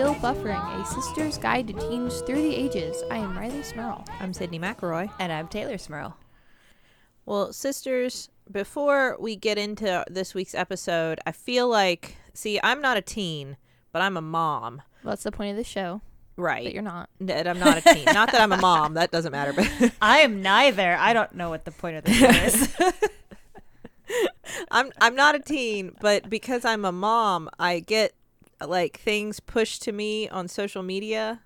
welcome to Still Buffering, a sister's guide to teens through the ages. I am Rileigh Smirl. I'm Sydnee McElroy. And I'm Taylor Smirl. Well, sisters, before we get into this week's episode, I feel like, see, I'm not a teen, but I'm a mom. Well, that's the point of the show, but Right. you're not. That I'm not a teen. not that I'm a mom. That doesn't matter. But I am neither. I don't know what the point of this show is. I'm I'm not a teen, but because I'm a mom, I get like things pushed to me on social media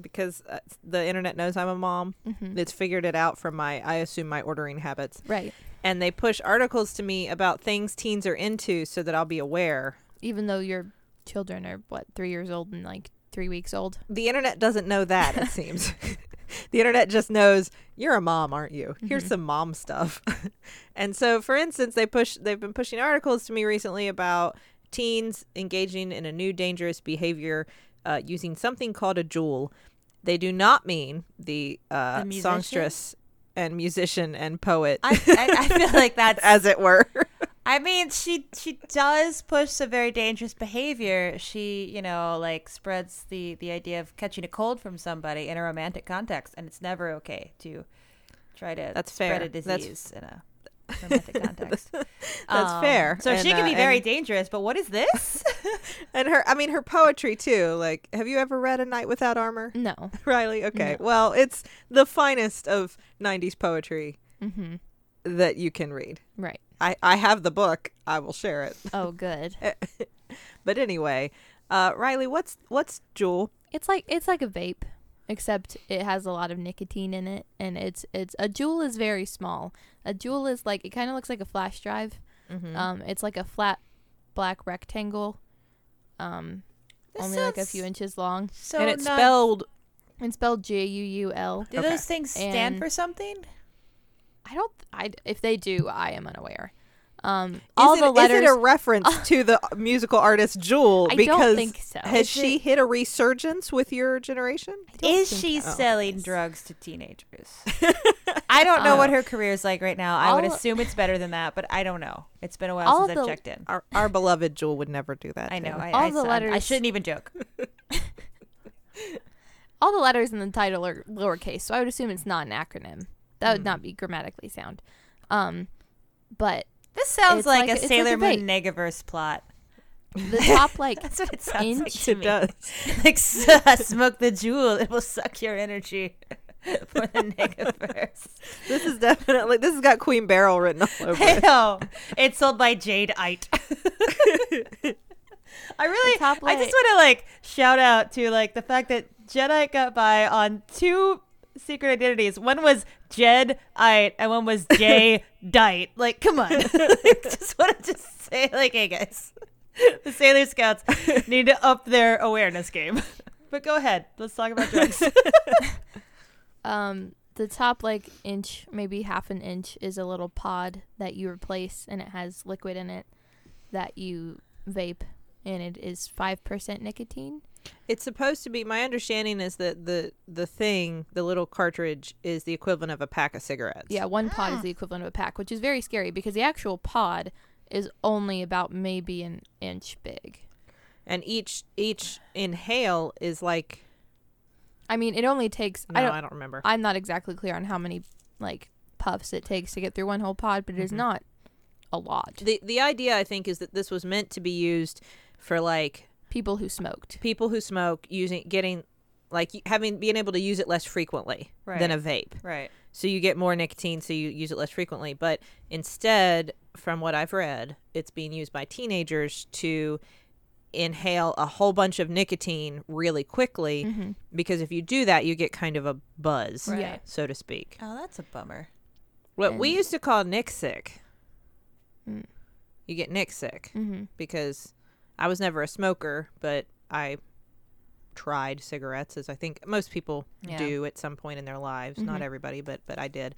because uh, the internet knows I'm a mom. Mhm. It's figured it out from my I assume my ordering habits. Right. And they push articles to me about things teens are into so that I'll be aware. Even though your children are, what, three years old and like three weeks old? The internet doesn't know that, it seems. the internet just knows you're a mom, aren't you? Here's some mom stuff. and so for instance, they push they've been pushing articles to me recently about teens engaging in a new dangerous behavior uh, using something called a JUUL. They do not mean the, uh, The songstress and musician and poet, I, I, I feel like that's. as it were. I mean, she she does push some very dangerous behavior. She, you know, like spreads the the idea of catching a cold from somebody in a romantic context, and it's never okay to try to That's spread fair. a That's- disease in a romantic context. That's Um, fair. So she And, can uh, be very and- dangerous, but what is this? And her, I mean, her poetry too. Like, have you ever read A Night Without Armor? No. Rileigh? Okay. No. Well, it's the finest of 90s poetry Mm-hmm. that you can read. Right. I, I have the book. I will share it. Oh, good. But anyway, uh, Rileigh, what's what's Jewel? It's like it's like a vape, except it has a lot of nicotine in it, and it's it's a JUUL is very small. A JUUL is like it kind of looks like a flash drive. Mm-hmm. Um, it's like a flat black rectangle, um, This only like a few inches long. So and it's not- spelled. It's spelled J U U L. Do Okay. those things stand And- for something? I don't. I if they do, I am unaware. Um, Is all it, the letters. is it a reference to the musical artist Jewel? I don't because think so. has Is she it- hit a resurgence with your generation? Is she so. selling Yes. drugs to teenagers? I don't know Uh, what her career is like right now. I would assume it's better than that, but I don't know. It's been a while since the- I've checked in. Our, our beloved Jewel would never do that. I know. I, All I, the I- I shouldn't even joke. all the letters in the title are lowercase, so I would assume it's not an acronym. That would Hmm. not be grammatically sound. Um, but This sounds like, like- a like Sailor a Moon. Negaverse plot. the top like That's what it sounds like to it me. does. Like smoke the JUUL, it will suck your energy for the Negaverse. This is definitely this has got Queen Beryl written all over I it. know. It's sold by Jadeite. I really, I just want to like shout out to like the fact that Jedi got by on two secret identities. One was Jed Ite and one was Jay Dite. Like, come on. Like, just want to just say, like, hey guys, the Sailor Scouts need to up their awareness game. But go ahead, let's talk about drugs. um the top like inch, maybe half an inch, is a little pod that you replace, and it has liquid in it that you vape, and it is five percent nicotine. It's supposed to be. My understanding is that the the thing, the little cartridge, is the equivalent of a pack of cigarettes. Yeah, one pod is the equivalent of a pack, which is very scary because the actual pod is only about maybe an inch big. and each each inhale is like. I mean, it only takes. No, I I don't. don't, remember. I'm not exactly clear on how many like puffs it takes to get through one whole pod, but it is Mhm. not a lot. the The idea, I think, is that this was meant to be used for like People who smoked. people who smoke using getting like having being able to use it less frequently than a vape. right. So you get more nicotine, so you use it less frequently. But instead, from what I've read, it's being used by teenagers to inhale a whole bunch of nicotine really quickly Mhm. because if you do that, you get kind of a buzz, Right. Yeah. so to speak. Oh, that's a bummer. What we used to call Nick sick. Mm. You get Nick sick Mm-hmm. because I was never a smoker, but I tried cigarettes as I think most people Yeah. do at some point in their lives. Not Mhm. everybody, but but I did.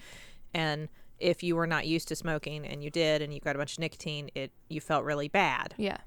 And if you were not used to smoking and you did and you got a bunch of nicotine, it you felt really bad. Yeah.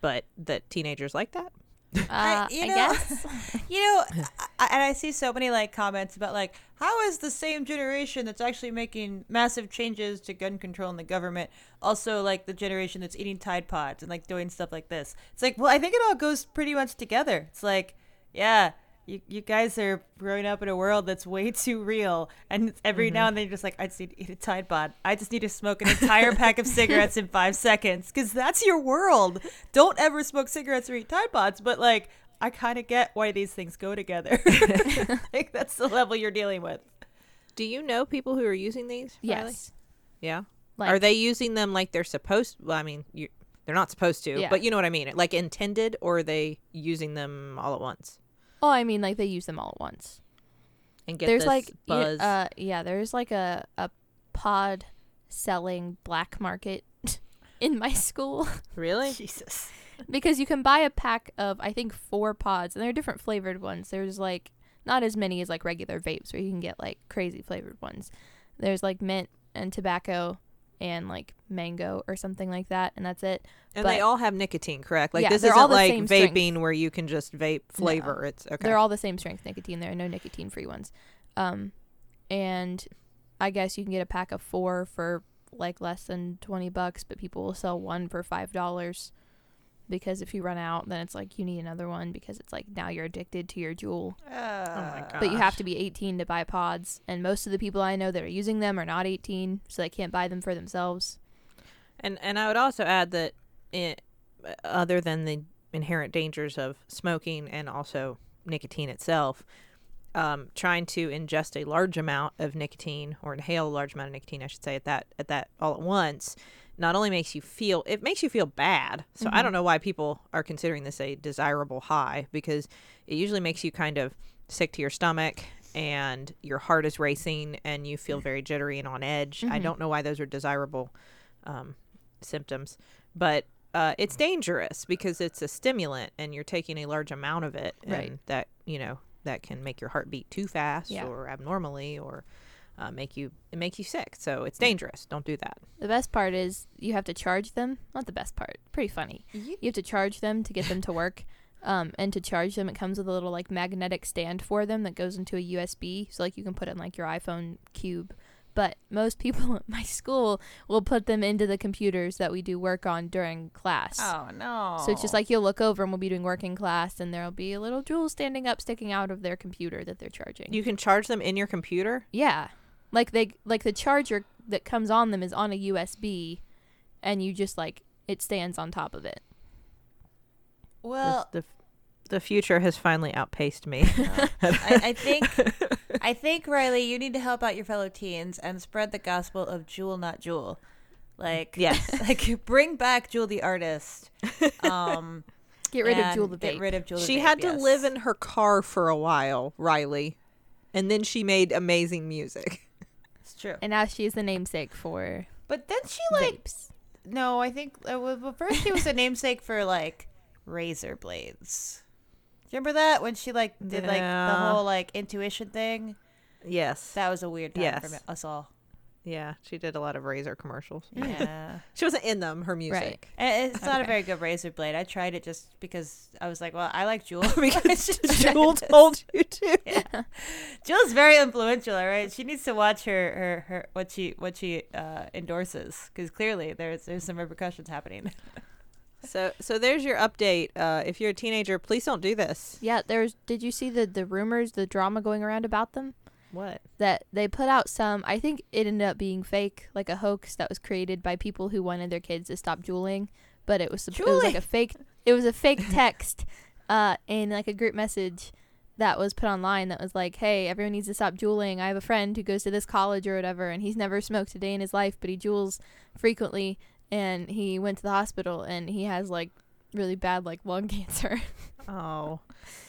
But that teenagers like that? Uh, I, you I know- guess. You know, I, and I see so many like comments about like how is the same generation that's actually making massive changes to gun control in the government also like the generation that's eating Tide Pods and like doing stuff like this. It's like, well, I think it all goes pretty much together. It's like, yeah, you you guys are growing up in a world that's way too real, and every mm-hmm. now and then you're just like, I just need to eat a Tide Pod. I just need to smoke an entire pack of cigarettes in five seconds because that's your world. Don't ever smoke cigarettes or eat Tide Pods, but like. I kind of get why these things go together. like that's the level you're dealing with. Do you know people who are using these? Rileigh? yes. Yeah. Like, are they using them like they're supposed? Well, I mean, you, they're not supposed to, Yeah. but you know what I mean. Like intended, or are they using them all at once Oh, I mean, like they use them all at once. and get there's this like, you- buzz? uh, yeah, there's like a a pod selling black market in my school really? Jesus. because you can buy a pack of I think four pods and they're different flavored ones. There's like not as many as like regular vapes where you can get like crazy flavored ones. There's like mint and tobacco and like mango or something like that, and that's it. And but- they all have nicotine, correct? Like Yeah, this isn't all like vaping strength. where you can just vape flavor. It's okay. They're all the same strength nicotine. There are no nicotine free ones. Um, and I guess you can get a pack of four for like less than 20 bucks, but people will sell one for $5 because if you run out, then it's like you need another one because it's like now you're addicted to your JUUL. Oh my god! But you have to be 18 to buy pods, and most of the people I know that are using them are not 18, so they can't buy them for themselves. And and I would also add that, it, other than the inherent dangers of smoking and also nicotine itself, um, trying to ingest a large amount of nicotine or inhale a large amount of nicotine, I should say, at that at that all at once, not only makes you feel it makes you feel bad. So I don't know why people are considering this a desirable high because it usually makes you kind of sick to your stomach and your heart is racing and you feel very jittery and on edge. I don't know why those are desirable um, symptoms, but uh, it's dangerous because it's a stimulant and you're taking a large amount of it, and Right. that you know that can make your heart beat too fast Yeah. or abnormally or uh, make you it make you sick. So it's dangerous. Don't do that. The best part is you have to charge them. Not the best part. Pretty funny. You have to charge them to get them to work. Um, and to charge them, it comes with a little like magnetic stand for them that goes into a USB. So like you can put it in like your iPhone cube. But most people at my school will put them into the computers that we do work on during class. Oh no. So it's just like you'll look over and we'll be doing work in class, and there'll be a little JUUL standing up, sticking out of their computer that they're charging. You can charge them in your computer. Yeah. Like they like the charger that comes on them is on a USB and you just like it stands on top of it. well, the, the the future has finally outpaced me. I, I think I think Rileigh, you need to help out your fellow teens and spread the gospel of Jewel, not Jewel. Like Yes. like bring back Jewel the artist. Um, Get rid of Jewel the Get rid of Jewel. the she vape, had to yes. live in her car for a while, Rileigh, and then she made amazing music. It's true. and now she's the namesake for But then she like vapes. no, I think uh, well, well, first she was a namesake for like razor blades. Remember that when she like did like the whole like intuition thing? Yes. That was a weird time for Yes. me- us all. Yeah, she did a lot of razor commercials. Yeah. She wasn't in them, her music. Right. And it's not a very good razor blade. I tried it just because I was like, well, I like Jewel. because Jewel told you to. Yeah. Jewel's very influential, all right. She needs to watch her her, her what she what she uh, endorses because clearly there's there's some repercussions happening. So, so there's your update. Uh, if you're a teenager, please don't do this. Yeah, there's did you see the the rumors, the drama going around about them? What? That they put out some I think it ended up being fake, like a hoax that was created by people who wanted their kids to stop juuling, but it was it was like a fake it was a fake text uh in like a group message that was put online that was like, "Hey, everyone needs to stop juuling. I have a friend who goes to this college or whatever, and he's never smoked a day in his life, but he juuls frequently, and he went to the hospital, and he has like really bad like lung cancer." Oh,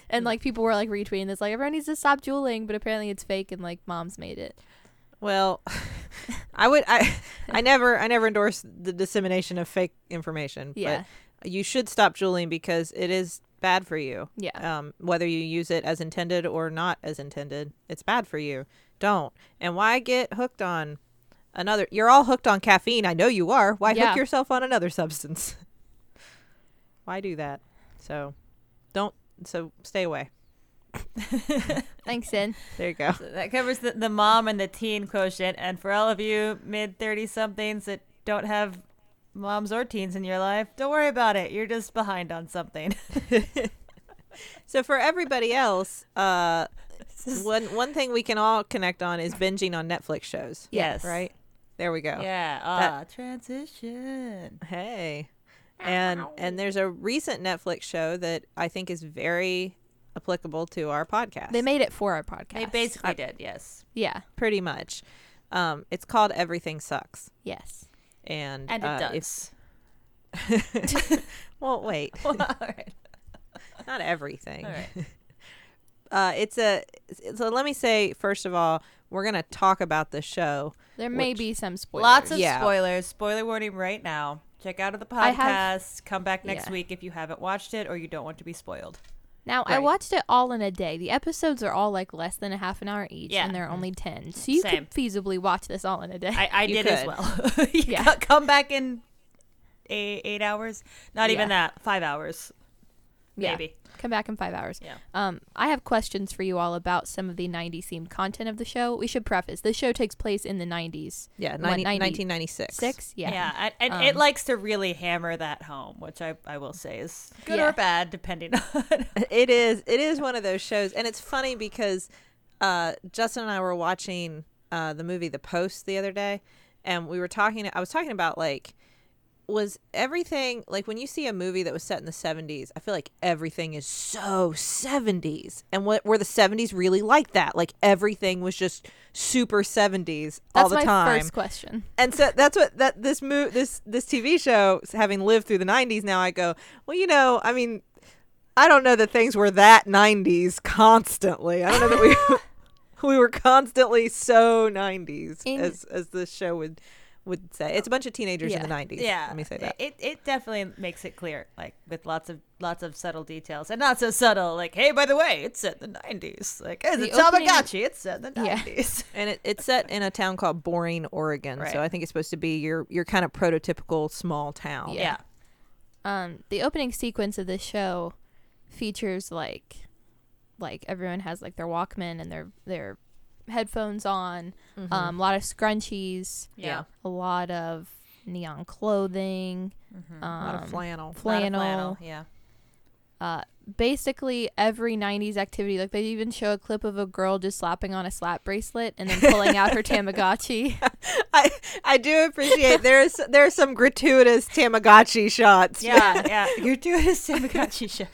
and like people were like retweeting this, like everyone needs to stop juuling, but apparently it's fake, and like moms made it. well, I would. I, I never, I never endorse the dissemination of fake information. Yeah, But you should stop juuling because it is bad for you. yeah, Um, whether you use it as intended or not as intended, it's bad for you. Don't. And why get hooked on another? You're all hooked on caffeine. I know you are. Why Yeah. hook yourself on another substance? why do that? So, don't so stay away. Thanks, Sin. There you go. So that covers the, the mom and the teen quotient. And for all of you mid 30 somethings that don't have moms or teens in your life, don't worry about it. You're just behind on something. So for everybody else, uh, one one thing we can all connect on is binging on Netflix shows. Yes. Right. There we go. Yeah. Ah, transition. Hey. And and there's a recent Netflix show that I think is very applicable to our podcast. They made it for our podcast. They basically did, yes. Yeah. pretty much. Um, it's called Everything Sucks. Yes. And And it uh, does. If, well, wait, all right. not everything. All right. Uh, it's a so. Let me say first of all, we're gonna talk about the show. There may Which- be some spoilers. Lots of Yeah. spoilers. Spoiler warning right now. Check out of the podcast. have- Come back next Yeah. week if you haven't watched it or you don't want to be spoiled. Now I watched it all in a day. The episodes are all like less than a half an hour each, Yeah. and they're only ten. So you Same. could feasibly watch this all in a day. I, I did as well. Yeah. Come back in eight, eight hours. Not even Yeah. that. Five hours. Yeah. Maybe. Come back in five hours. Yeah. Um, I have questions for you all about some of the '90s themed content of the show. We should preface: this show takes place in the '90s. Yeah, What, 90, 90 1996. Six, yeah. Yeah. and and it Um, likes to really hammer that home, which I, I will say is good Yeah. or bad, depending on. It is. It is one of those shows, and it's funny because uh, Justin and I were watching uh, the movie The Post the other day, and we were talking. I was talking about like, was everything like when you see a movie that was set in the seventies? I feel like everything is so seventies, and what were the seventies really like that? Like everything was just super seventies all That's the my time first question. and so that's what that this move this this TV show having lived through the 90s now I go well you know I mean I don't know that things were that 90s constantly I don't know that we we were constantly so 90s In- as as the show would would say it's a bunch of teenagers in the 90s yeah. let me say that It it definitely makes it clear, like with lots of lots of subtle details, and not so subtle. Like, hey, by the way, it's set in the nineties. Like, hey, The the opening- Tamagotchi, it's set in the Yeah. nineties. and it, it's set in a town called Boring Oregon Right. so I think it's supposed to be your your kind of prototypical small town Yeah. Um, the opening sequence of this show features like, like everyone has like their Walkman and their their headphones on. Mm-hmm. Um, a lot of scrunchies. Yeah. A lot of neon clothing. a lot Um, of flannel Lot of flannel. Yeah. uh, basically every 90s activity like they even show a clip of a girl just slapping on a slap bracelet and then pulling out her tamagotchi I I do appreciate there's there are some gratuitous Tamagotchi shots Yeah, yeah. You're doing a Tamagotchi show.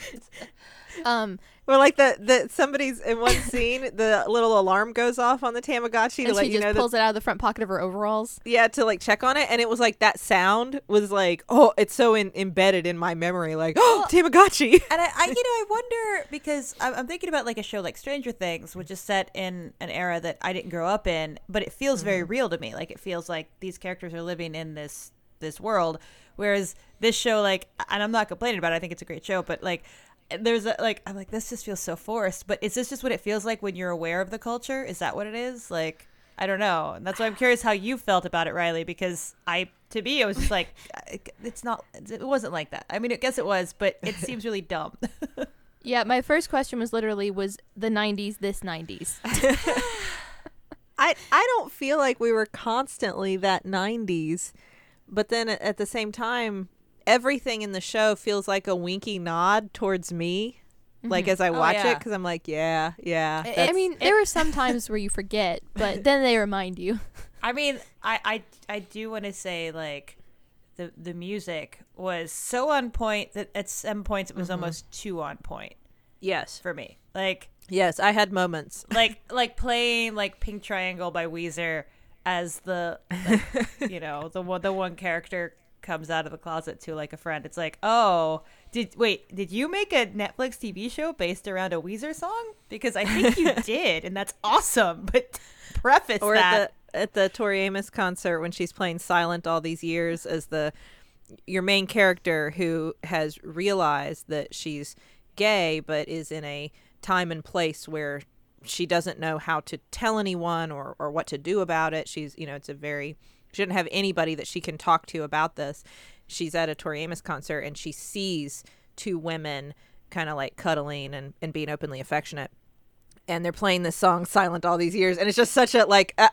um Well, like the the somebody's in one scene, the little alarm goes off on the Tamagotchi to and let she you just know pulls that. it out of the front pocket of her overalls Yeah, to like check on it, and it was like that sound was like, oh, it's so in, embedded in my memory, like, oh, Tamagotchi. And I, I, you know, I wonder because I'm, I'm thinking about like a show like Stranger Things, which is set in an era that I didn't grow up in, but it feels very mm-hmm. real to me. Like it feels like these characters are living in this this world, whereas this show, like, and I'm not complaining about it. I think it's a great show, but like. There's a, like I'm like this just feels so forced, but is this just what it feels like when you're aware of the culture? Is that what it is? Like I don't know. And that's why I'm curious how you felt about it, Rileigh, because I to me it was just like it's not it wasn't like that. I mean, I guess it was, but it seems really dumb. yeah my first question was literally was the 90s this 90s I I don't feel like we were constantly that '90s, but then at, at the same time, everything in the show feels like a winky nod towards me. Mm-hmm. Like as I oh, watch it, yeah. because I'm like, yeah, yeah. I- i that's- mean there are some times where you forget but then they remind you I mean, I I, I do want to say like the the music was so on point that at some points it was mm-hmm. almost too on point yes, for me. Like yes. I had moments. like like playing like Pink Triangle by Weezer as the like, you know the one the one character comes out of the closet to like a friend. It's like oh did wait did you make a Netflix TV show based around a Weezer song? Because I think you did, and that's awesome. But preface or that. at the at the Tori Amos concert when she's playing silent all these years as the your main character who has realized that she's gay but is in a time and place where she doesn't know how to tell anyone or, or what to do about it. She's you know, it's a very she doesn't have anybody that she can talk to about this. She's at a Tori Amos concert and she sees two women kind of like cuddling and, and being openly affectionate. And they're playing this song silent all these years. And it's just such a like, uh,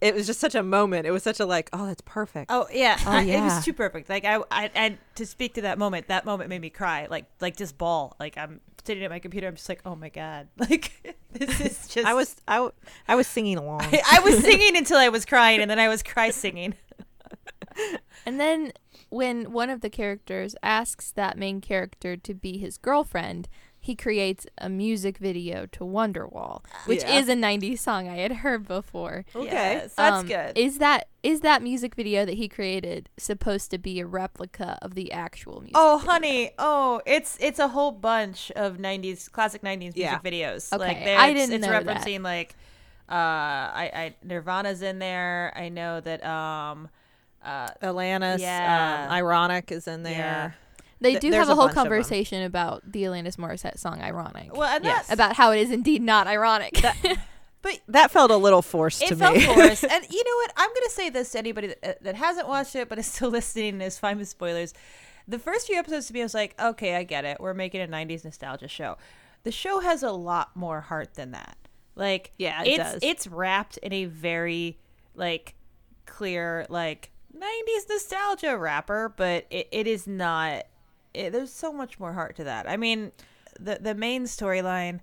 it was just such a moment. It was such a like, oh, that's perfect. Oh yeah, Oh, it was too perfect. Like I, I, and to speak to that moment, that moment made me cry. Like, like just ball. Like I'm sitting at my computer. I'm just like, oh my god. Like this is just. I was I, w- I was singing along. I, I was singing until I was crying, and then I was cry singing. And then when one of the characters asks that main character to be his girlfriend, he creates a music video to Wonderwall, which Yeah. is a 90s song I had heard before. Okay. Yes, that's Um, good. Is that is that music video that he created supposed to be a replica of the actual music? Oh, video? honey. Oh, it's it's a whole bunch of '90s classic '90s Yeah. music videos. Okay, like there- I didn't it's know that. referencing like uh, I, I Nirvana's in there. I know that um, uh, Alanis, Yeah. um, Ironic is in there. Yeah. They do there's have a a whole bunch conversation about the Alanis Morissette song "Ironic," well, and Yes. about how it is indeed not ironic. but That felt a little forced it to felt me. forced. and you know what? I'm gonna say this to anybody that, uh, that hasn't watched it but is still listening and is fine with spoilers. The first few episodes to me, I was like, okay, I get it. We're making a '90s nostalgia show. The show has a lot more heart than that. Like, Yeah, it it's does. it's wrapped in a very like clear like '90s nostalgia wrapper, but it, it is not. It, there's so much more heart to that. I mean, the the main storyline,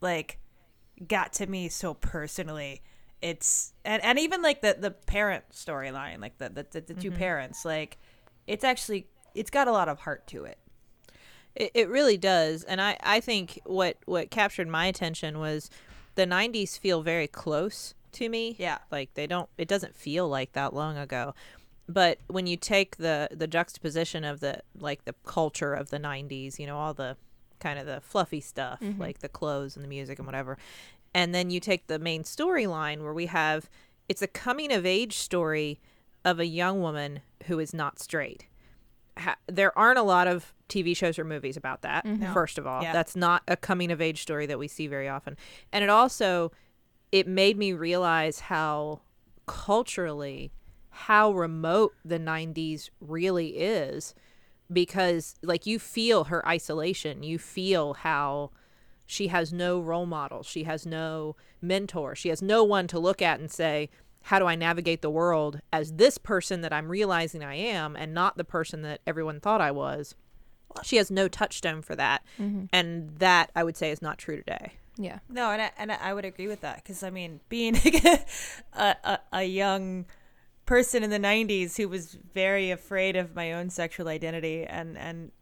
like got to me so personally it's and, and even like the the parent storyline like the the, the, the Mm-hmm. 2 parents like it's actually it's got a lot of heart to it It, it really does, and I, I think what what captured my attention was the '90s feel very close to me. Yeah. like they don't. It doesn't feel like that long ago. But when you take the the juxtaposition of the like the culture of the '90s, you know, all the kind of the fluffy stuff, like the clothes and the music and whatever, and then you take the main storyline where we have it's a coming of age story of a young woman who is not straight ha- there aren't a lot of TV shows or movies about that. Mm-hmm. First of all, Yeah. that's not a coming of age story that we see very often. And it also it made me realize how culturally how remote the 90s really is because like you feel her isolation. You feel how she has no role model. She has no mentor. She has no one to look at and say, how do I navigate the world as this person that I'm realizing I am and not the person that everyone thought I was? She has no touchstone for that. Mm-hmm. And that I would say is not true today. yeah. no and I, and I would agree with that because i mean being a, a, a young person in the 90s who was very afraid of my own sexual identity and and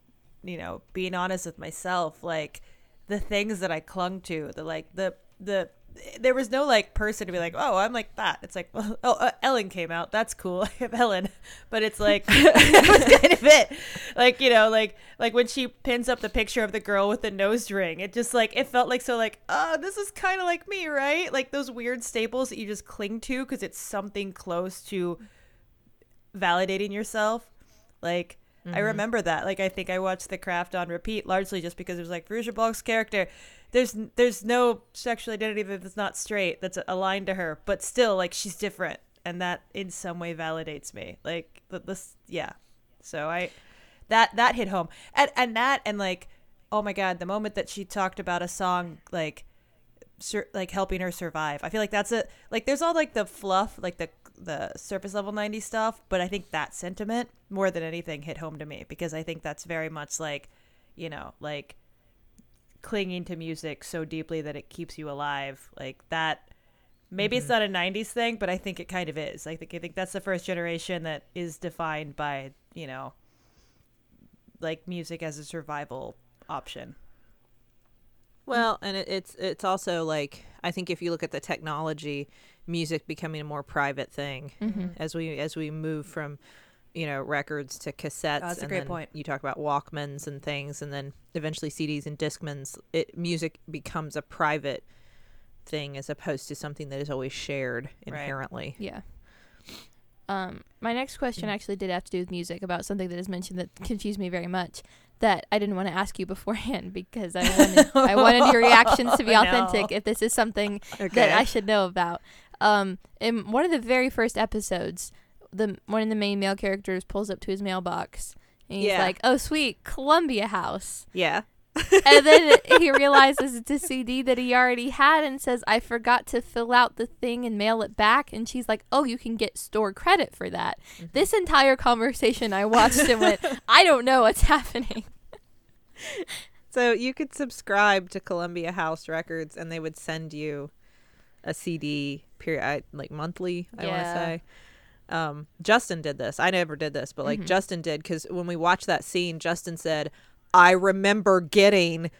you know being honest with myself like the things that i clung to the like the the there was no like person to be like oh i'm like that. It's like well, oh uh, ellen came out. That's cool. I have ellen. But it's like that was kind of it. Like you know like like when she pins up the picture of the girl with the nose ring it just like it felt like so like oh this is kind of like me right? Like those weird staples that you just cling to because it's something close to validating yourself. Like I mm-hmm. remember that. Like I think I watched The Craft on repeat largely just because it was like Fairuza Balk's character. There's there's no sexual identity that's not straight that's aligned to her, but still like she's different, and that in some way validates me. Like this, yeah. So I that that hit home, and and that and like oh my god, the moment that she talked about a song like sur- like helping her survive. I feel like that's a like there's all like the fluff, like the the surface level 90s stuff, but I think that sentiment more than anything hit home to me because I think that's very much like, you know, like clinging to music so deeply that it keeps you alive. Like that maybe it's mm-hmm. not a 90s thing, but I think it kind of is. I think I think that's the first generation that is defined by, you know, like music as a survival option. Well, and it, it's it's also like I think if you look at the technology, music becoming a more private thing as we as we move from you know records to cassettes. that's a great point. You talk about Walkmans and things, and then eventually CDs and Discmans. It music becomes a private thing as opposed to something that is always shared Right. inherently. Yeah. Um, my next question actually did have to do with music about something that is mentioned that confused me very much. That I didn't want to ask you beforehand because I wanted I wanted your reactions to be No. authentic. If this is something Okay. that I should know about. Um, in one of the very first episodes, the one of the main male characters pulls up to his mailbox and he's Yeah. like, "Oh, sweet, Columbia House." yeah. And then he realizes it's a CD that he already had and says, I forgot to fill out the thing and mail it back. And she's like, Oh, you can get store credit for that. Mm-hmm. This entire conversation I watched and went, I don't know what's happening. So you could subscribe to Columbia House Records, and they would send you a CD period, like monthly. I want to say. Um, Justin did this. I never did this, but like Mhm. Justin did because when we watched that scene, Justin said, "I remember getting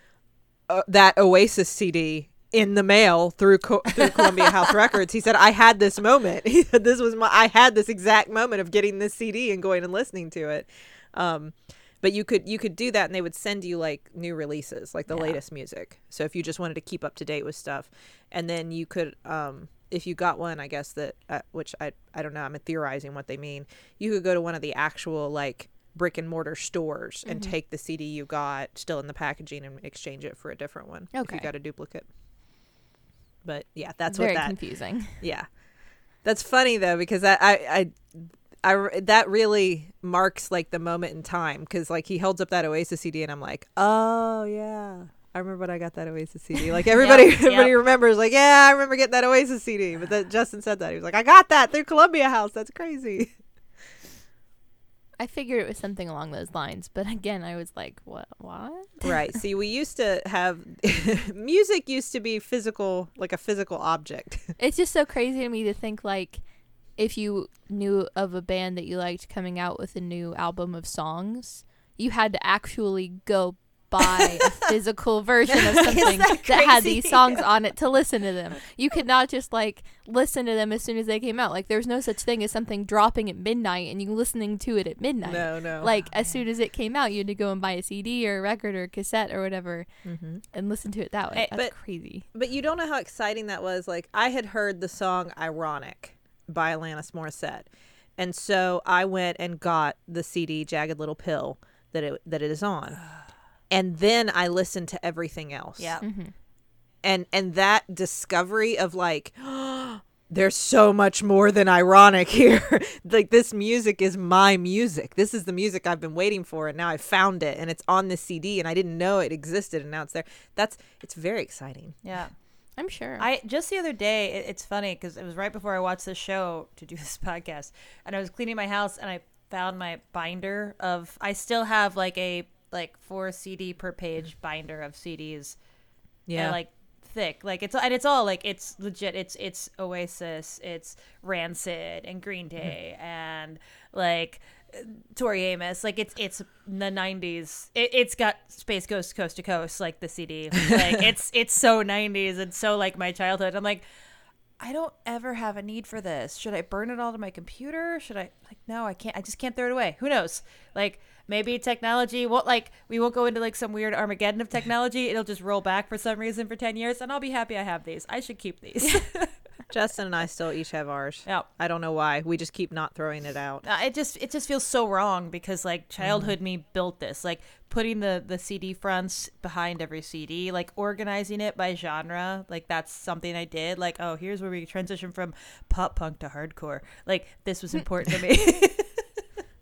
uh, that Oasis CD." In the mail through Co- through Columbia House Records, he said, "I had this moment. He said this was my. I had this exact moment of getting this CD and going and listening to it." Um, but you could you could do that and they would send you like new releases like the Yeah. latest music so if you just wanted to keep up to date with stuff and then you could um if you got one i guess that uh, which i i don't know i'm theorizing what they mean you could go to one of the actual like brick and mortar stores and Mhm. take the cd you got still in the packaging and exchange it for a different one if you got a duplicate but yeah that's Very what that confusing. yeah, that's funny though because I I. I I, that really marks like the moment in time because like he holds up that Oasis CD and I'm like, oh yeah, I remember when I got that Oasis CD. Like everybody, Yep, everybody yep. remembers. Like yeah, I remember getting that Oasis CD. But that Justin said that he was like, I got that through Columbia House. That's crazy. I figured it was something along those lines, but again, I was like, "What? What?" right. See, we used to have music used to be physical, like a physical object. It's just so crazy to me to think like if you knew of a band that you liked coming out with a new album of songs, you had to actually go buy a physical version of something that that, had these songs on it to listen to them. You could not just like listen to them as soon as they came out. Like there's no such thing as something dropping at midnight and you listening to it at midnight. no, no. Like as soon as it came out, you had to go and buy a CD or a record or a cassette or whatever hmm and listen to it that way. Hey, That's but- crazy. But you don't know how exciting that was. Like I had heard the song "Ironic" by Alanis Morissette, and so I went and got the CD "Jagged Little Pill" that it that it is on, and then I listened to everything else. Yeah. hmm and and that discovery of like. There's so much more than ironic here. like this music is my music. This is the music I've been waiting for and now I found it and it's on this CD and I didn't know it existed and now it's there. That's it's very exciting. Yeah. I'm sure. I just the other day, it, it's funny because it was right before I watched this show to do this podcast, and I was cleaning my house and I found my binder of. I still have like a like four CD per page binder of CDs. Yeah. and, like thick, like it's and it's all like it's legit. It's it's Oasis, it's Rancid and Green mm-hmm. Day, and like. Tori Amos, like it's it's the '90s. It, it's got Space Ghost Coast to Coast, like the CD. Like it's it's so '90s and so like my childhood. I'm like, I don't ever have a need for this. Should I burn it all to my computer? Should I like no, I can't I just can't throw it away. Who knows? Like maybe technology won't like we won't go into like some weird Armageddon of technology. It'll just roll back for some reason for 10 years and I'll be happy I have these. I should keep these. Justin and I still each have ours. yeah. I don't know why. We just keep not throwing it out. Uh, it just it just feels so wrong because like childhood me built this like putting the the CD fronts behind every CD like organizing it by genre like that's something I did like oh here's where we transition from pop punk to hardcore like this was important to me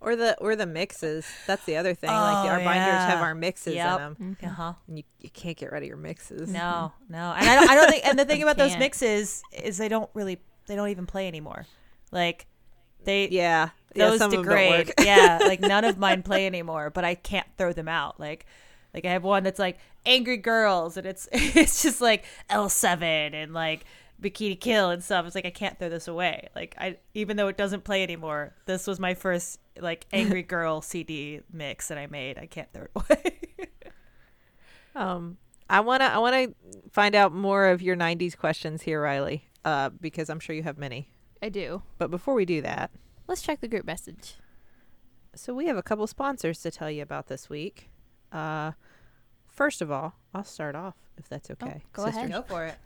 Or the or the mixes. That's the other thing. like Oh, our binders have our mixes Yep. in them. Mhm. uh-huh And you, you can't get rid of your mixes. no no and I don't, I don't think and the thing about those mixes is they don't really they don't even play anymore like they Yeah. yeah those some of them don't degrade. yeah, like none of mine play anymore, but I can't throw them out. Like like I have one that's like Angry Girls and it's it's just like L7 and like Bikini Kill and stuff. It's like I can't throw this away. Like I even though it doesn't play anymore, this was my first like Angry Girl CD mix that I made. I can't throw it away. Um, I wanna I wanna find out more of your '90s questions here, Rileigh. Uh, because I'm sure you have many. I do. But before we do that, Let's check the group message. so we have a couple sponsors to tell you about this week. Uh, first of all, I'll start off if that's okay. go ahead. Go for it.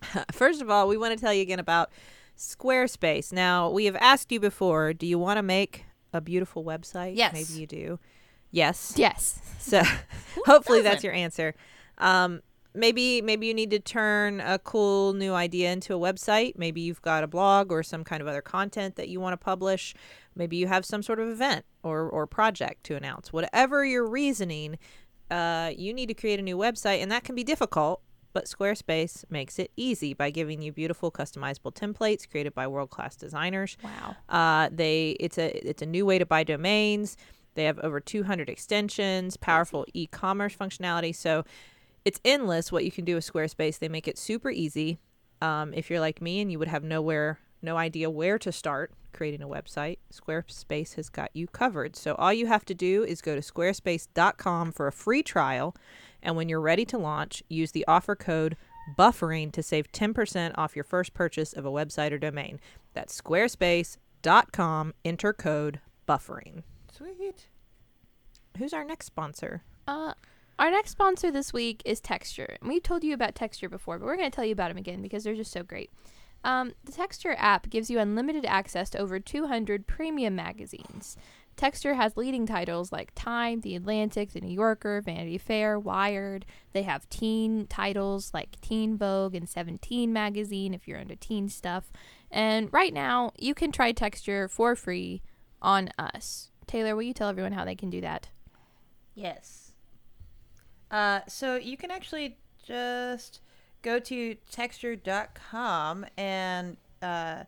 First of all, we want to tell you again about Squarespace. Now, we have asked you before, do you want to make a beautiful website? Yes. Maybe you do. Yes. Yes. So hopefully that's your answer. Um, maybe maybe you need to turn a cool new idea into a website. Maybe you've got a blog or some kind of other content that you want to publish. Maybe you have some sort of event or or project to announce. Whatever your reasoning, uh, you need to create a new website, and that can be difficult. But Squarespace makes it easy by giving you beautiful, customizable templates created by world-class designers. Wow. Uh, they it's a it's a new way to buy domains. They have over 200 extensions, powerful e-commerce functionality. So it's endless what you can do with Squarespace. They make it super easy. Um, if you're like me and you would have nowhere, no idea where to start creating a website, Squarespace has got you covered. So all you have to do is go to squarespace.com for a free trial. And when you're ready to launch, use the offer code buffering to save 10% off your first purchase of a website or domain. That's squarespace.com, enter code buffering. Sweet. Who's our next sponsor? Uh, our next sponsor this week is Texture. And we've told you about Texture before, but we're going to tell you about them again because they're just so great. Um, the Texture app gives you unlimited access to over 200 premium magazines. Texture has leading titles like Time, The Atlantic, The New Yorker, Vanity Fair, Wired. They have teen titles like Teen Vogue and 17 magazine if you're into teen stuff. And right now, you can try Texture for free on us. Taylor, will you tell everyone how they can do that? Yes. Uh, so you can actually just go to texture.com and uh,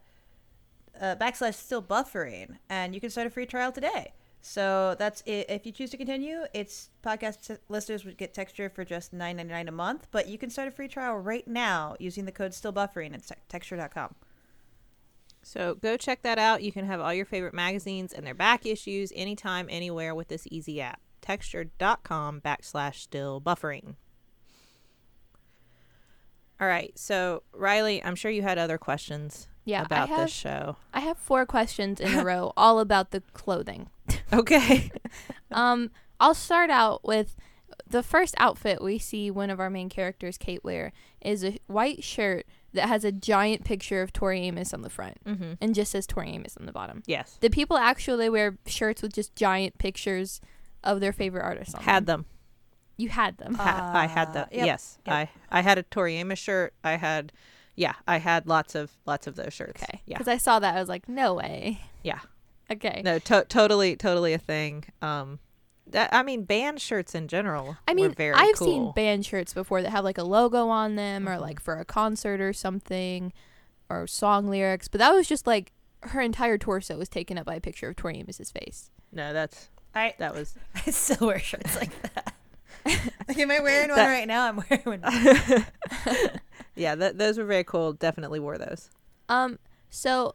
uh, backslash still buffering, and you can start a free trial today. So that's it. If you choose to continue, it's podcast t- listeners would get texture for just nine ninety nine a month, but you can start a free trial right now using the code still buffering at te- texture.com. So go check that out. You can have all your favorite magazines and their back issues anytime, anywhere with this easy app. Texture.com backslash still buffering. All right. So, Rileigh, I'm sure you had other questions Yeah, I about have- this show. I have four questions in a row, all about the clothing. Okay. Um, I'll start out with the first outfit we see one of our main characters, Kate, wear is a white shirt that has a giant picture of Tori Amos on the front mm-hmm. and just says Tori Amos on the bottom. Yes. The people actually wear shirts with just giant pictures of their favorite artists on Had them? them. You had them. Ha- I had them. Uh, yep, Yes. yep. I I had a Tori Amos shirt. I had yeah, I had lots of lots of those shirts. Okay. Yeah. Because I saw that, I was like, no way. Yeah. Okay. No, to- totally totally a thing. Um that I mean band shirts in general I were mean, very I've cool. seen band shirts before that have like a logo on them or Mhm. like for a concert or something or song lyrics, but that was just like her entire torso was taken up by a picture of Tori Amos's face. No, that's I that was I still wear shirts like that. like, am I wearing one That- right now? I'm wearing one. yeah, th- those were very cool. Definitely wore those. Um, so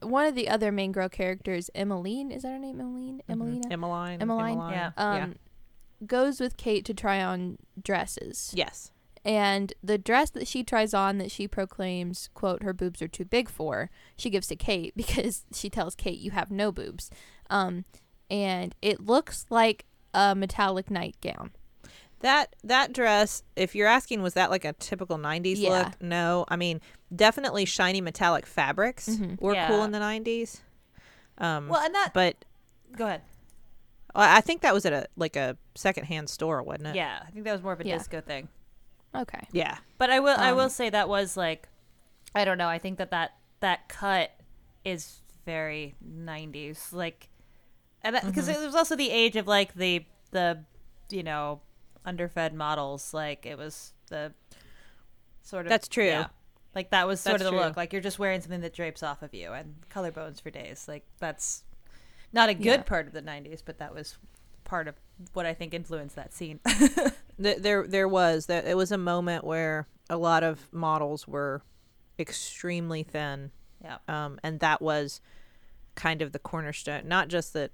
one of the other main girl characters, Emaline, is that her name? Emaline? Emaline? Mm-hmm. Emaline. Emaline? Yeah. Um, goes with Kate to try on dresses. Yes. And the dress that she tries on that she proclaims, quote, her boobs are too big for, she gives to Kate because she tells Kate, you have no boobs. Um, and it looks like a metallic nightgown. That that dress, if you're asking, was that like a typical '90s Yeah. look? No, I mean definitely shiny metallic fabrics Mhm. were Yeah. cool in the '90s. Um, Well, and that. but Go ahead. I I think that was at a like a secondhand store, wasn't it? Yeah, I think that was more of a Yeah. disco thing. Okay. Yeah. But I will I will Um, say that was like I don't know, I think that that that cut is very 90s like and because Mm-hmm. it was also the age of like the the you know underfed models like it was the sort of That's true. yeah. like that was sort That's of the look like you're just wearing something that drapes off of you and collarbones for days like that's not a good Yeah. part of the 90s but that was part of what I think influenced that scene there there was that it was a moment where a lot of models were extremely thin yeah um, and that was kind of the cornerstone not just that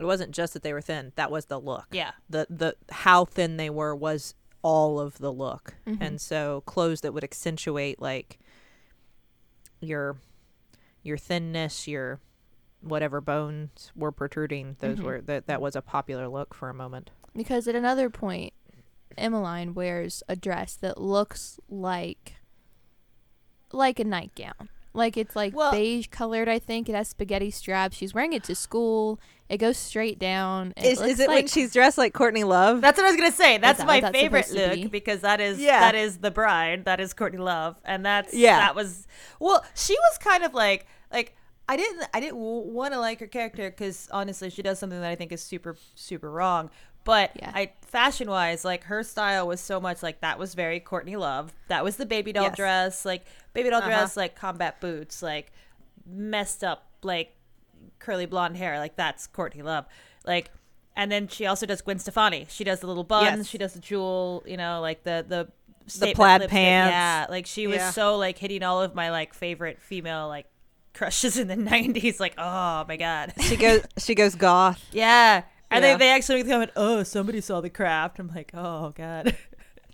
it wasn't just that they were thin that was the look yeah the the how thin they were was all of the look Mhm. and so clothes that would accentuate like your your thinness your whatever bones were protruding those Mhm. were that that was a popular look for a moment Because at another point, Emaline wears a dress that looks like like a nightgown. Like it's like Well- beige colored, I think. It has spaghetti straps. She's wearing it to school. It goes straight down. It is, is it when like- she's dressed like courtney love That's what I was gonna say. That's that my what that's favorite look be? because that is Yeah. that is the bride. That is Courtney Love, and that's Yeah. That was well. She was kind of like like I didn't I didn't want to like her character because honestly she does something that I think is super super wrong. But Yeah. I fashion wise, like her style was so much like that was very Courtney Love. That was the baby doll Yes. dress, like baby doll Uh-huh. dress, like combat boots, like messed up, like curly blonde hair. Like that's Courtney Love. Like, and then she also does Gwen Stefani. She does the little buns. Yes. She does the jewel. You know, like the the statement plaid lipstick. pants. Yeah, like she was Yeah. so like hitting all of my like favorite female like crushes in the '90s. Like, oh my god. She goes she goes goth. Yeah. And Yeah. they, they actually comment, oh, somebody saw the craft. I'm like, oh, God.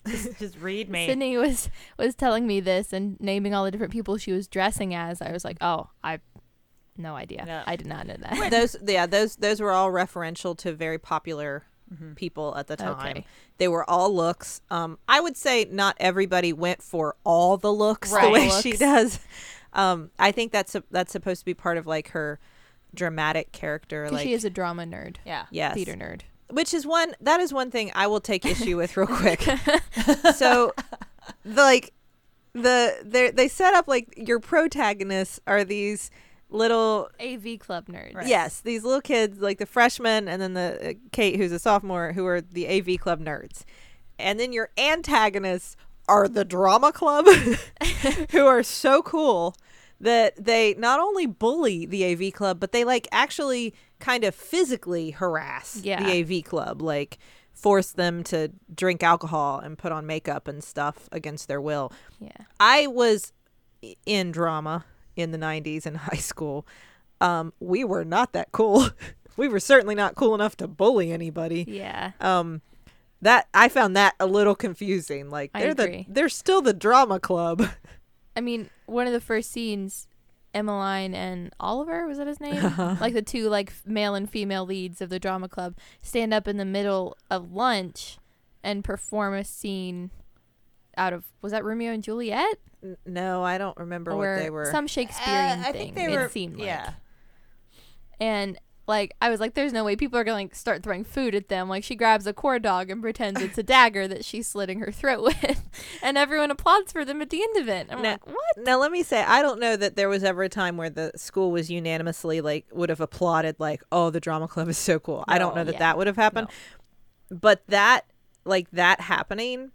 Just, just read me. Sydnee was was telling me this and naming all the different people she was dressing as. I was like, oh, I, no idea. Yeah. I did not know that. those yeah, those those were all referential to very popular people at the time. Okay. They were all looks. Um I would say not everybody went for all the looks the Right. way she does. Um I think that's a, that's supposed to be part of like her dramatic character 'Cause like she is a drama nerd, Yeah. yes. theater nerd. Which is one that is one thing I will take issue with real quick. so, the, like the they they set up like your protagonists are these little AV club nerds. Right. yes these little kids like the freshmen and then the uh, Kate who's a sophomore who are the AV club nerds, and then your antagonists are the drama club who are so cool that they not only bully the AV club, but they like actually kind of physically harass Yeah. the AV club, like force them to drink alcohol and put on makeup and stuff against their will. Yeah. I was in drama in the 90s in high school. Um, we were not that cool. we were certainly not cool enough to bully anybody. Yeah. Um, that I found that a little confusing. Like they're the they're still the drama club. I mean, one of the first scenes, Emaline and Oliver was that his name? like the two like male and female leads of the drama club stand up in the middle of lunch and perform a scene out of was that Romeo and Juliet N- no, I don't remember or what they were. some Shakespearean Uh, thing? I think they it were. seemed like. yeah. And like I was like, there's no way people are gonna like, start throwing food at them. Like she grabs a core dog and pretends it's a dagger that she's slitting her throat with, and everyone applauds for them at the end of it. I'm No. like, what? Now let me say, I don't know that there was ever a time where the school was unanimously like would have applauded like, "Oh, the drama club is so cool." I don't know that Yeah. that would have happened. But that like that happening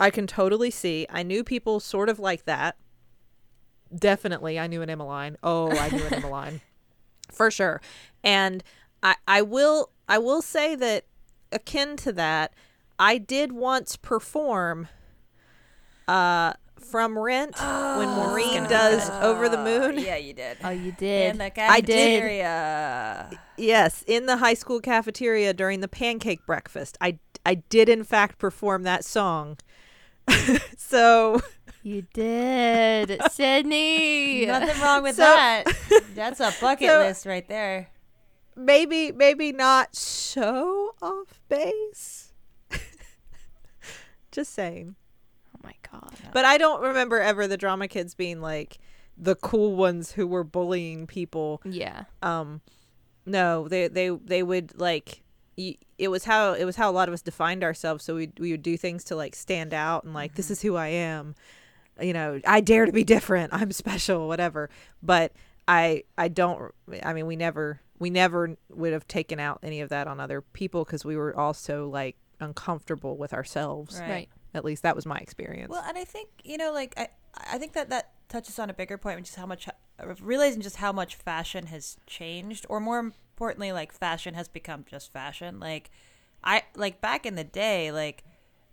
I can totally see. I knew people sort of like that. Definitely, I knew an Emaline. Oh, I knew an Emaline. For sure. And I I will I will say that akin to that, I did once perform uh from Rent when Maureen does good. Over the Moon. Yeah, you did. Oh, you did. In the I did. cafeteria. Yes, in the high school cafeteria during the pancake breakfast. I I did in fact perform that song. so You did, Sydnee. Nothing wrong with So- that. That's a bucket So- list right there. maybe maybe not so off base. Just saying. Oh my god. But I don't remember ever the drama kids being like the cool ones who were bullying people. Yeah. Um no, they they they would like it was how it was how a lot of us defined ourselves so we we would do things to like stand out and like this is who I am. You know, I dare to be different. I'm special, whatever. But I I don't I mean we never we never would have taken out any of that on other people cuz we were also like uncomfortable with ourselves. Right. Right. At least that was my experience. Well, and I think you know, like I, I think that that touches on a bigger point, which is how much of realizing just how much fashion has changed, or more importantly, like fashion has become just fashion. Like, I like back in the day, like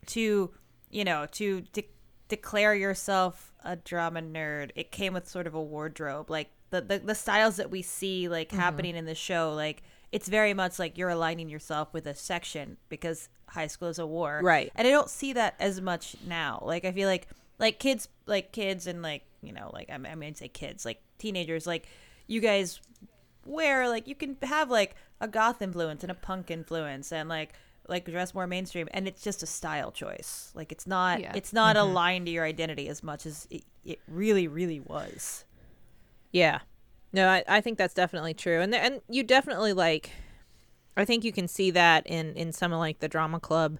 to you know to de- declare yourself a drama nerd, it came with sort of a wardrobe, like the the, the styles that we see like mm-hmm. happening in the show, like. It's very much like you're aligning yourself with a section because high school is a war, Right. and I don't see that as much now. Like I feel like like kids like kids and like you know like I mean, I mean say kids like teenagers like you guys wear like you can have like a goth influence and a punk influence and like like dress more mainstream and it's just a style choice. Like it's not Yeah. it's not mm-hmm. aligned to your identity as much as it, it really really was. Yeah. No, I, I think that's definitely true. And and you definitely like I think you can see that in in some of like the drama club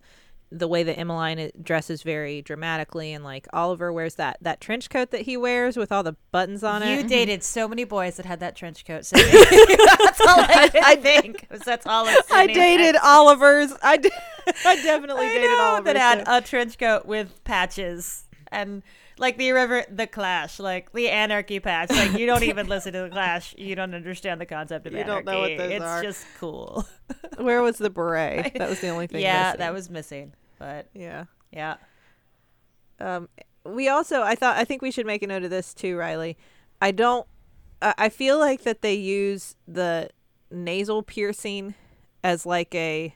the way that Emaline uh, dresses very dramatically, and like Oliver wears that that trench coat that he wears with all the buttons on you it. You dated so many boys that had that trench coat. So that's all I, I think. That's all I dated Oliver's. I did. I definitely I dated Oliver's. that had so- a trench coat with patches and like the irreverent, the Clash, like the Anarchy patch. Like you don't even listen to the Clash, you don't understand the concept of You anarchy. don't know what those it's are. just cool. Where was the beret? That was the only thing. yeah, missing. that was missing, but Yeah. yeah. Um, we also, I thought, I think we should make a note of this too, Rileigh. I don't, I I feel like that they use the nasal piercing as like a,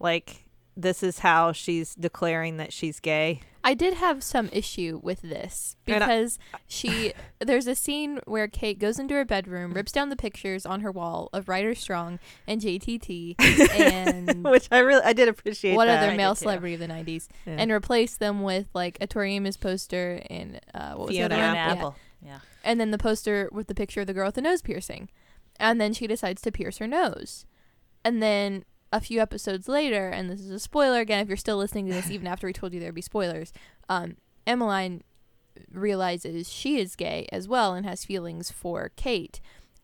like, this is how she's declaring that she's gay. I did have some issue with this And I- because she there's a scene where Kate goes into her bedroom, rips down the pictures on her wall of Ryder Strong and JTT and Which I really, I did appreciate what that. other male too. celebrity of the 90s Yeah. and replace them with like a Tori Amos poster and uh, what was Fiona the other one? Yeah. Apple. Yeah. and then the poster with the picture of the girl with the nose piercing. And then she decides to pierce her nose. And then a few episodes later, and this is a spoiler again if you're still listening to this, even after we told you there'd be spoilers, um, Emaline realizes she is gay as well and has feelings for Kate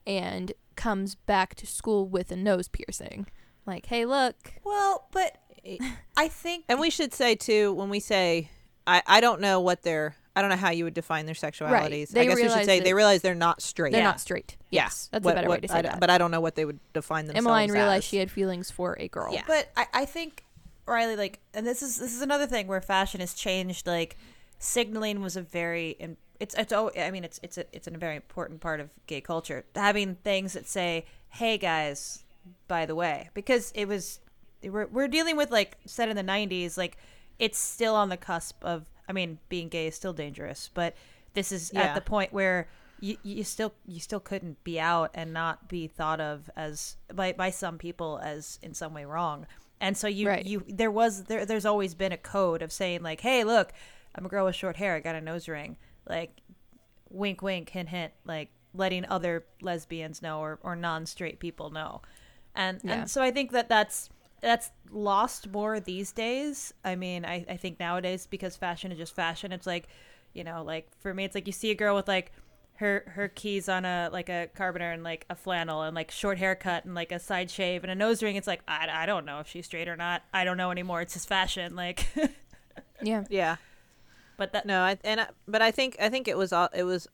and comes back to school with a nose piercing. Like, hey, look. Well, but I think And we should say too, when we say, I, I don't know what their, I don't know how you would define their sexualities. They I guess we should realize say they realize they're not straight. They're Yeah. not straight. Yeah. Yes, that's What- a better what- way to say I, that. But I don't know what they would define themselves Emaline realized as. she had feelings for a girl. Yeah. But I, I think Rileigh, like, and this is this is another thing where fashion has changed. Like, signaling was a very, and it's it's oh, I mean, it's it's a, it's a very important part of gay culture. Having things that say, "Hey guys, by the way," because it was we're we're dealing with like set in the '90s, like it's still on the cusp of. I mean, being gay is still dangerous, but this is Yeah. at the point where you, you still you still couldn't be out and not be thought of as by, by some people as in some way wrong and so you Right. you there was there there's always been a code of saying like hey look i'm a girl with short hair i got a nose ring like wink wink hint hint like letting other lesbians know or, or non-straight people know and Yeah. and so i think that that's that's lost more these days i mean I, I think nowadays because fashion is just fashion it's like you know like for me it's like you see a girl with like her her keys on a like a carabiner and like a flannel and like short haircut and like a side shave and a nose ring it's like i, I don't know if she's straight or not i don't know anymore it's just fashion like Yeah. Yeah. but that No, I, and I, but I think I think it was all, it was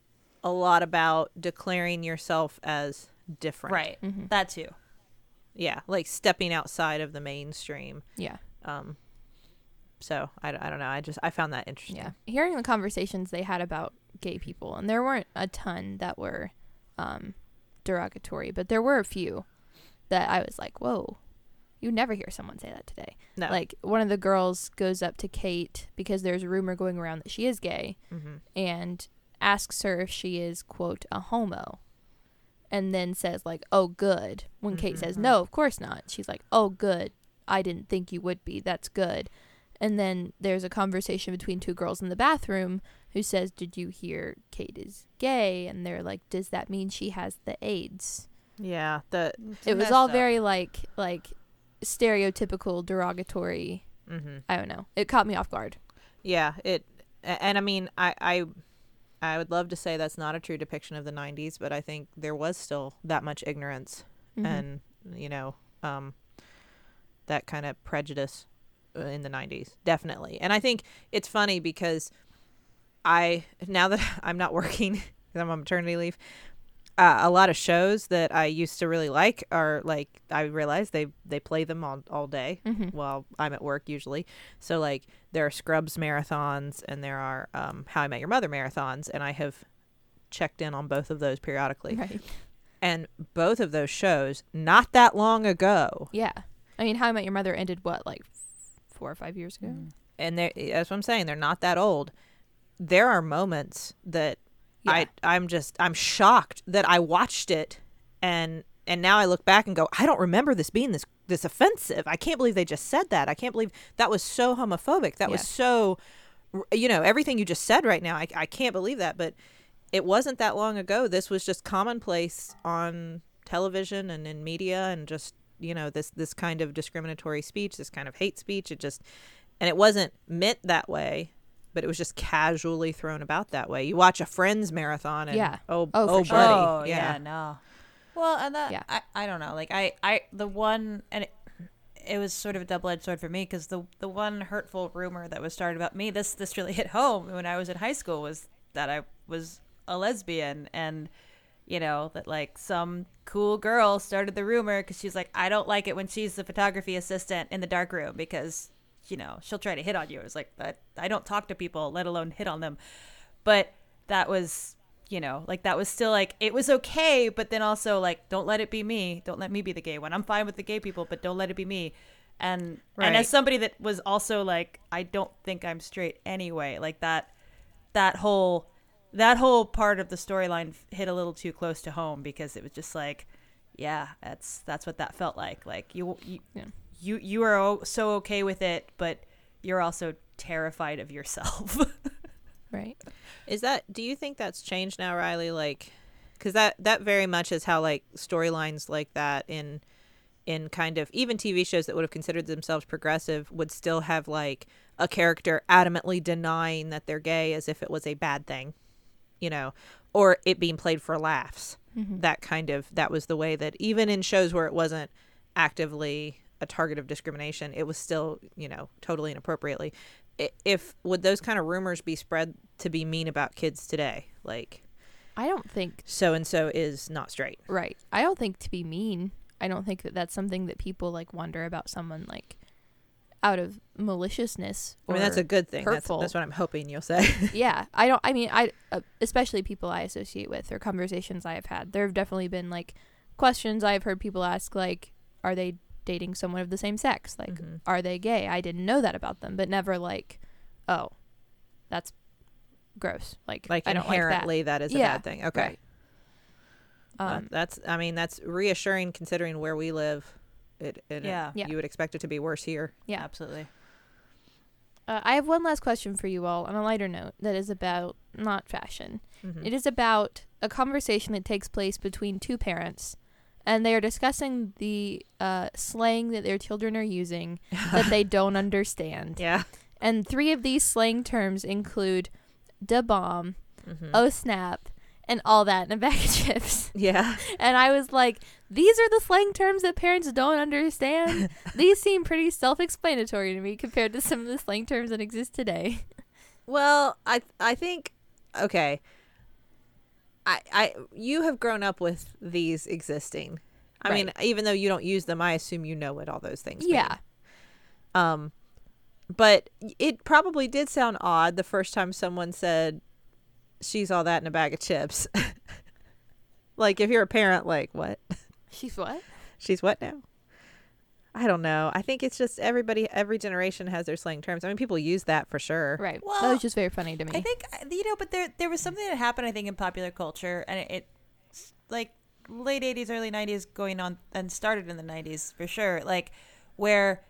a lot about declaring yourself as different. right Mhm. that too Yeah, like stepping outside of the mainstream. Yeah. Um. So I, I don't know. I just I found that interesting. Yeah. Hearing the conversations they had about gay people, and there weren't a ton that were um, derogatory, but there were a few that I was like, whoa, you never hear someone say that today. No. Like, one of the girls goes up to Kate because there's a rumor going around that she is gay hmm and asks her if she is, quote, a homo. And then says, like, oh, good. When Kate says, Mhm. no, of course not. She's like, oh, good. I didn't think you would be. That's good. And then there's a conversation between two girls in the bathroom who says, Did you hear Kate is gay? And they're like, Does that mean she has the AIDS? Yeah. The. it was all very like like stereotypical derogatory. hmm I don't know. It caught me off guard. Yeah. It. And I mean, I I. I would love to say that's not a true depiction of the '90s, but I think there was still that much ignorance Mhm. and you know um, that kind of prejudice uh, in the 90s definitely and i think it's funny because i now that i'm not working i'm on maternity leave uh, a lot of shows that i used to really like are like i realize they they play them all, all day Mhm. while i'm at work usually so like there are scrubs marathons and there are um, how i met your mother marathons and i have checked in on both of those periodically Right. and both of those shows not that long ago Yeah. I mean, How I Met Your Mother ended what, like four or five years ago? Mm. and that's what i'm saying they're not that old there are moments that i i'm just i'm shocked that i watched it and and now i look back and go i don't remember this being this this offensive. I can't believe they just said that. I can't believe that was so homophobic. That was so you know everything you just said right now I, I can't believe that but it wasn't that long ago. This was just commonplace on television and in media and just you know this this kind of discriminatory speech this kind of hate speech. It just and it wasn't meant that way, but it was just casually thrown about that way. You watch a Friends marathon, and Yeah. oh, Oh, for oh, sure. Oh yeah. yeah. no. Well, and that Yeah. I, I don't know. Like I I the one and it, it was sort of a double edged sword for me because the the one hurtful rumor that was started about me this this really hit home when I was in high school was that I was a lesbian and you know that like some cool girl started the rumor because she's like I don't like it when she's the photography assistant in the dark room because you know she'll try to hit on you. It was like that I don't talk to people, let alone hit on them. But that was you know like that was still like it was okay but then also like don't let it be me don't let me be the gay one i'm fine with the gay people but don't let it be me and and as somebody that was also like i don't think i'm straight anyway like that that whole that whole part of the storyline hit a little too close to home because it was just like yeah that's that's what that felt like like you you Yeah. You, you are so okay with it but you're also terrified of yourself Right. Is that? Do you think that's changed now, Rileigh? Like, because that that very much is how like storylines like that in in kind of even TV shows that would have considered themselves progressive would still have like a character adamantly denying that they're gay as if it was a bad thing, you know, or it being played for laughs. Mm-hmm. That kind of that was the way that even in shows where it wasn't actively a target of discrimination, it was still you know totally inappropriately. If would those kind of rumors be spread to be mean about kids today, like I don't think so and so is not straight. right. I don't think to be mean. I don't think that that's something that people like wonder about someone like out of maliciousness. I mean, that's a good thing. That's, that's what I'm hoping you'll say. yeah i don't i mean i uh, especially people i associate with or conversations i have had there have definitely been like questions i've heard people ask like are they dating someone of the same sex like Mhm. are they gay i didn't know that about them but never like oh that's gross like, like i don't like that inherently that. is a Yeah, bad thing. Okay. right. Uh, um that's I mean that's reassuring considering where we live. It, it Yeah. Yeah. you would expect it to be worse here. yeah absolutely uh, i have one last question for you all on a lighter note that is about not fashion Mhm. It is about a conversation that takes place between two parents, and they are discussing the uh, slang that their children are using that they don't understand. yeah. And three of these slang terms include "da bomb," Mhm. "oh snap," and all that in a bag of chips. yeah. And I was like, these are the slang terms that parents don't understand. these seem pretty self-explanatory to me compared to some of the slang terms that exist today. Well, I I think okay. I I you have grown up with these existing. I mean, even though you don't use them, I assume you know what all those things mean. Yeah. Um, but it probably did sound odd the first time someone said, "She's all that in a bag of chips." like if you're a parent, like what? She's what? She's what now? I don't know. I think it's just everybody, every generation has their slang terms. I mean, people use that for sure. Right. Well, that Well, was just very funny to me. I think uh, you know, but there there was something that happened. I think in popular culture, and it, it like late '80s, early '90s, going on, and started in the '90s for sure. Like where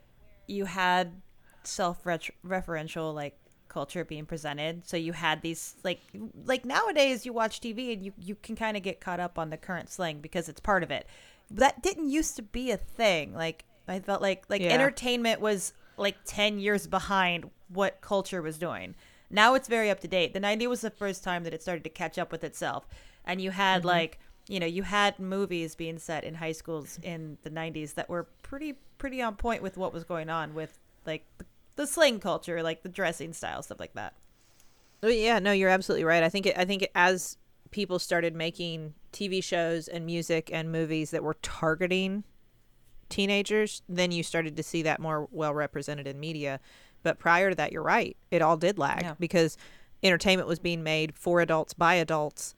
you had self-referential like culture being presented. So you had these like like nowadays you watch TV and you you can kind of get caught up on the current slang because it's part of it. That didn't used to be a thing. Like I felt like like Yeah. entertainment was like 10 years behind what culture was doing. Now it's very up to date. The 90s was the first time that it started to catch up with itself. And you had Mm-hmm. like, you know, you had movies being set in high schools in the 90s that were pretty pretty on point with what was going on with like the, the slang culture, like the dressing style, stuff like that. Oh, yeah, no, you're absolutely right. I think it, I think it, as people started making TV shows and music and movies that were targeting teenagers, then you started to see that more well represented in media. But prior to that, you're right. It all did lag Yeah. because entertainment was being made for adults by adults,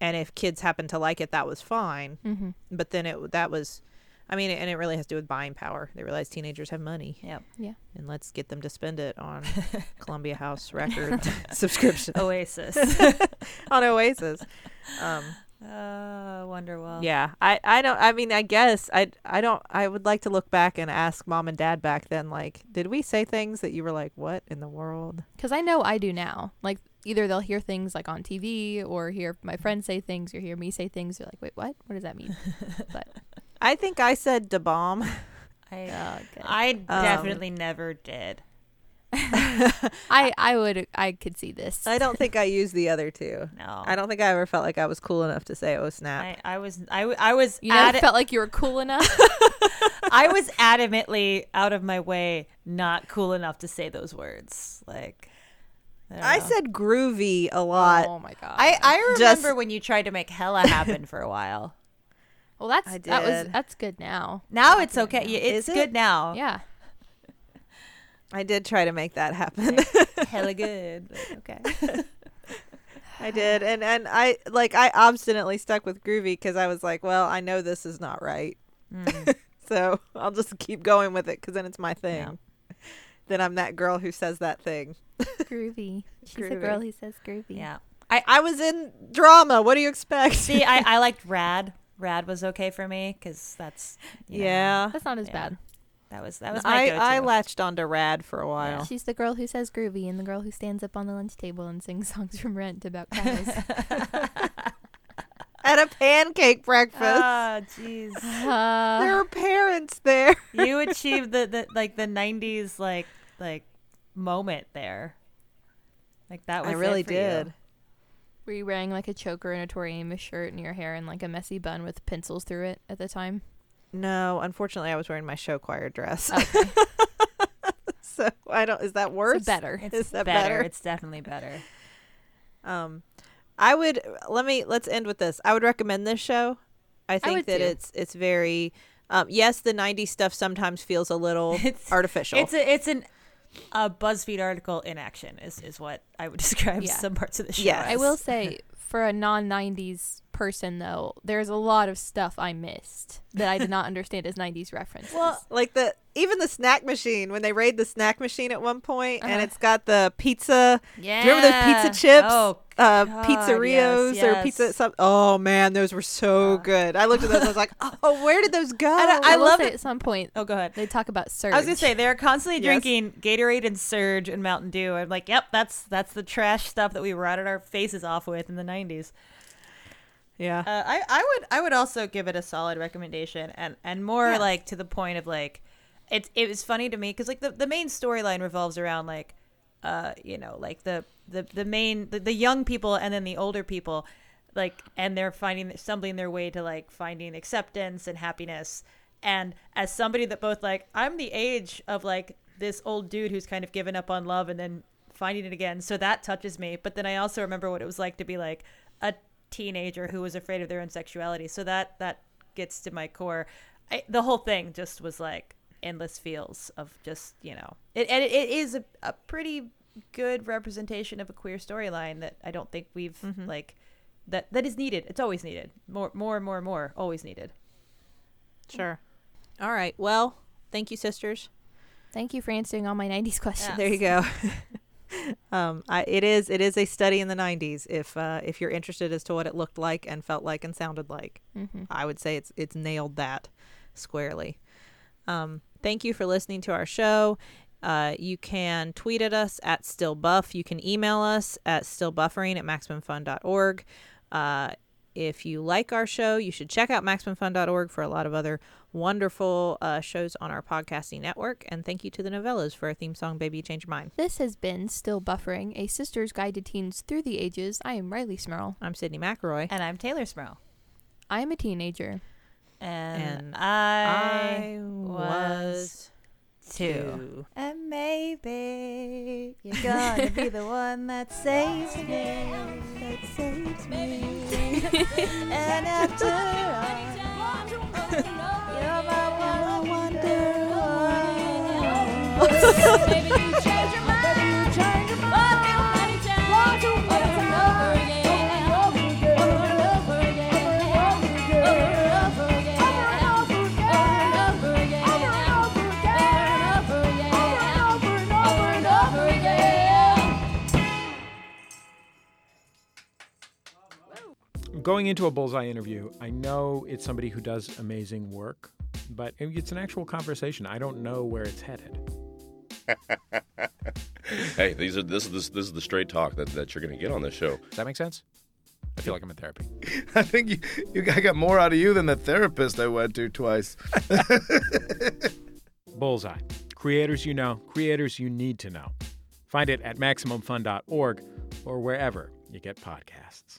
and if kids happened to like it, that was fine. mm-hmm. But then it that was, I mean, and it really has to do with buying power. They realized teenagers have money, Yeah. Yeah. and let's get them to spend it on Columbia House record subscription Oasis. on Oasis. Um, uh, Wonderwall. yeah, I, I don't. I mean, I guess I, I don't. I would like to look back and ask mom and dad back then, like, did we say things that you were like, what in the world? Because I know I do now. Like either they'll hear things like on TV or hear my friends say things or hear me say things. They're like, wait, what? What does that mean? but I think I said da bomb. I, okay. I Um, definitely never did. I I would I could see this. I don't think I used the other two. No. I don't think I ever felt like I was cool enough to say oh snap. I, I was I, w- I was You never adi- felt like you were cool enough. I was adamantly out of my way not cool enough to say those words. Like I, I said groovy a lot. oh my god. I, I Just- remember when you tried to make hella happen for a while. well, that's I that was that's good now. Now it's okay. Yeah, It's Is it? good now. Yeah. I did try to make that happen. hella good. Okay. I did, and and I like I obstinately stuck with groovy because I was like, well, I know this is not right, Mm. so I'll just keep going with it because then it's my thing. Then I'm that girl who says that thing. Groovy. She's a girl who says groovy. Yeah. I was in drama. What do you expect? See, I, I liked rad. Rad was okay for me because that's you know, yeah, That's not as Yeah. bad. That was that was my I go-to. I latched onto rad for a while. She's the girl who says groovy and the girl who stands up on the lunch table and sings songs from Rent about cows. At a pancake breakfast, Ah, jeez. Uh, there were parents there. you achieved the, the like the '90s like like moment there. Like that was I it really for you. did. were you wearing like a choker and a Tori Amos shirt and your hair in like a messy bun with pencils through it at the time? No, unfortunately, I was wearing my show choir dress. Okay. so I don't. Is that worse? So better. It's Is that better. better? It's definitely better. Um, I would let me let's end with this. I would recommend this show. I think would that too. it's it's very. Um, yes, the '90s stuff sometimes feels a little It's- artificial. It's a it's an a BuzzFeed article in action is is what I would describe Yeah. some parts of the show. Yes. I will say, for a non 90s person, though, there's a lot of stuff I missed that I did not understand as 90s references. well, like the even the snack machine when they raid the snack machine at one point, and Uh-huh. it's got the pizza. yeah. Do you remember those pizza chips? Oh, uh, God, pizzerios yes, or pizza. Some, oh man, those were so good. I looked at those. I was like, oh, where did those go? And I, I will love it- at some point oh, go ahead. they talk about Surge. I was gonna say they're constantly Yes. drinking Gatorade and Surge and Mountain Dew. I'm like, yep, that's that's the trash stuff that we rotted our faces off with in the '90s. Yeah. Uh, I I would I would also give it a solid recommendation and and more Yeah. like to the point of like it's it was funny to me because like the, the main storyline revolves around like uh you know like the the the main the, the young people and then the older people like and they're finding stumbling their way to like finding acceptance and happiness and as somebody that both like I'm the age of like this old dude who's kind of given up on love and then finding it again so that touches me but then I also remember what it was like to be like a teenager who was afraid of their own sexuality so that that gets to my core I, the whole thing just was like endless feels of just you know it and it, it is a, a pretty good representation of a queer storyline that I don't think we've mm-hmm. like that that is needed it's always needed more more and more and more always needed Sure. All right. Well, thank you, sisters. Thank you for answering all my 90s questions. Yeah. There you go. um, I, it is it is a study in the '90s. If uh, if you're interested as to what it looked like and felt like and sounded like, Mhm. I would say it's it's nailed that squarely. Um, thank you for listening to our show. Uh, you can tweet at us at stillbuff. You can email us at stillbuffering at maximumfun.org. Uh, if you like our show, you should check out maximumfun.org for a lot of other wonderful uh, shows on our podcasting network. And thank you to the Nouvellas for our theme song, Baby Change Your Mind. This has been Still Buffering, a sister's guide to teens through the ages. I am Rileigh Smirl. I'm Sydnee McElroy. and I'm Taylor Smirl I am a teenager. and, And I, was too two. and maybe you're gonna be the one that saves me that saves me. And after all you're my one wonder Baby, you Going into a bullseye interview, I know it's somebody who does amazing work, but it's an actual conversation. I don't know where it's headed. Hey, these are this is this, this is the straight talk that, that you're going to get on this show. Does that make sense? I feel like I'm in therapy. I think you, you I got more out of you than the therapist I went to twice. Bullseye. Creators you know, creators you need to know. Find it at MaximumFun.org or wherever you get podcasts.